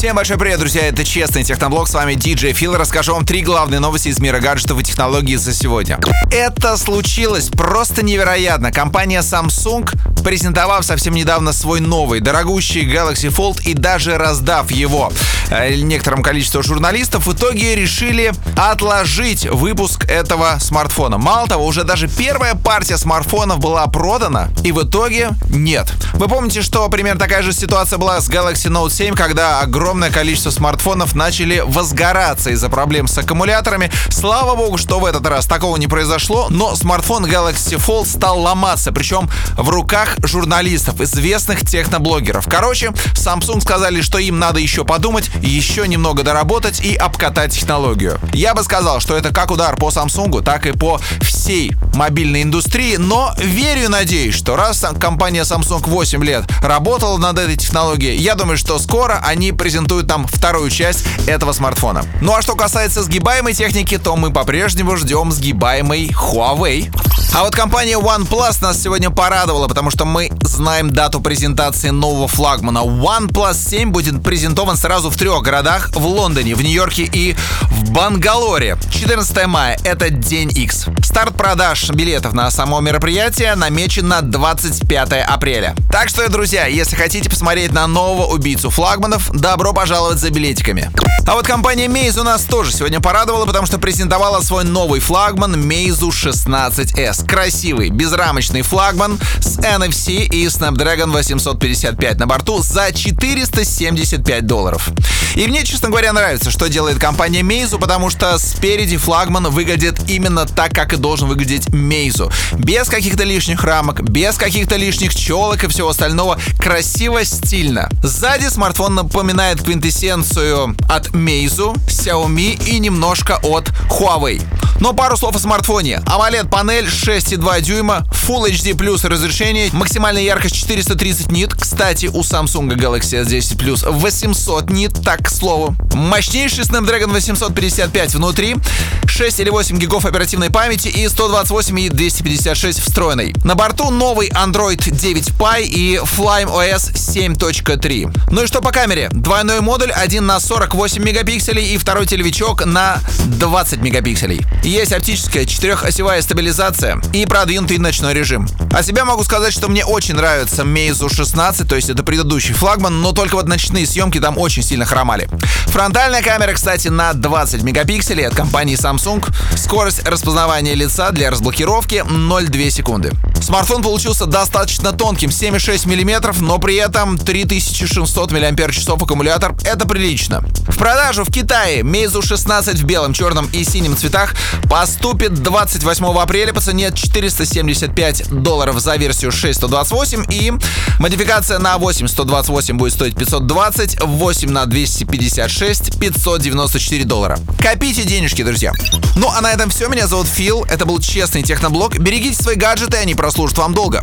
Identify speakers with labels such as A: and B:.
A: Всем большой привет, друзья, это Честный Техноблог, с вами DJ Фил. Расскажу вам три главные новости из мира гаджетов и технологий за сегодня. Это случилось просто невероятно. Компания Samsung, презентовав совсем недавно свой новый дорогущий Galaxy Fold и даже раздав его э, некоторому количеству журналистов, в итоге решили отложить выпуск этого смартфона. Мало того, уже даже первая партия смартфонов была продана, и в итоге нет. Вы помните, что примерно такая же ситуация была с Galaxy Note 7, когда огромное количество смартфонов начали возгораться из-за проблем с аккумуляторами. Слава богу, что в этот раз такого не произошло, но смартфон Galaxy Fold стал ломаться, причем в руках журналистов, известных техноблогеров. Короче, Samsung сказали, что им надо еще подумать, еще немного доработать и обкатать технологию. Я бы сказал, что это как удар по Samsung, так и по всей мобильной индустрии, но верю и надеюсь, что раз компания Samsung 8 лет работала над этой технологией, я думаю, что скоро они презентуют нам вторую часть этого смартфона. Ну а что касается сгибаемой техники, то мы по-прежнему ждем сгибаемый Huawei. А вот компания OnePlus нас сегодня порадовала, потому что мы знаем дату презентации нового флагмана. OnePlus 7 будет презентован сразу в трех городах, в Лондоне, в Нью-Йорке и в Бангалоре. 14 мая — это День X. Старт продаж билетов на само мероприятие намечен на 25 апреля. Так что, друзья, если хотите посмотреть на нового убийцу флагманов, добро пожаловать за билетиками. А вот компания Meizu нас тоже сегодня порадовала, потому что презентовала свой новый флагман Meizu 16S красивый безрамочный флагман с NFC и Snapdragon 855 на борту за 475 долларов. И мне, честно говоря, нравится, что делает компания Meizu, потому что спереди флагман выглядит именно так, как и должен выглядеть Meizu. Без каких-то лишних рамок, без каких-то лишних челок и всего остального. Красиво, стильно. Сзади смартфон напоминает квинтэссенцию от Meizu, Xiaomi и немножко от Huawei. Но пару слов о смартфоне. AMOLED-панель 6,2 дюйма, Full HD разрешение, максимальная яркость 430 нит. Кстати, у Samsung Galaxy S10 Plus 800 нит, так к слову. Мощнейший Snapdragon 855 внутри, 6 или 8 гигов оперативной памяти и 128 и 256 встроенной. На борту новый Android 9 Pie и Flyme OS 7.3. Ну и что по камере? Двойной модуль, один на 48 мегапикселей и второй телевичок на 20 мегапикселей. Есть оптическая четырехосевая стабилизация и продвинутый ночной режим. О себе могу сказать, что мне очень нравится Meizu 16, то есть это предыдущий флагман, но только вот ночные съемки там очень сильно хромали. Фронтальная камера, кстати, на 20 мегапикселей от компании Samsung. Скорость распознавания лица для разблокировки 0,2 секунды. Смартфон получился достаточно тонким, 7,6 мм, но при этом 3600 мАч аккумулятор. Это прилично. В продажу в Китае Meizu 16 в белом, черном и синем цветах поступит 28 апреля по цене 475 долларов за версию 6128 и модификация на 8128 будет стоить 520, 8 на 256 594 доллара. Копите денежки, друзья. Ну а на этом все. Меня зовут Фил. Это был честный техноблог. Берегите свои гаджеты, они прослужат вам долго.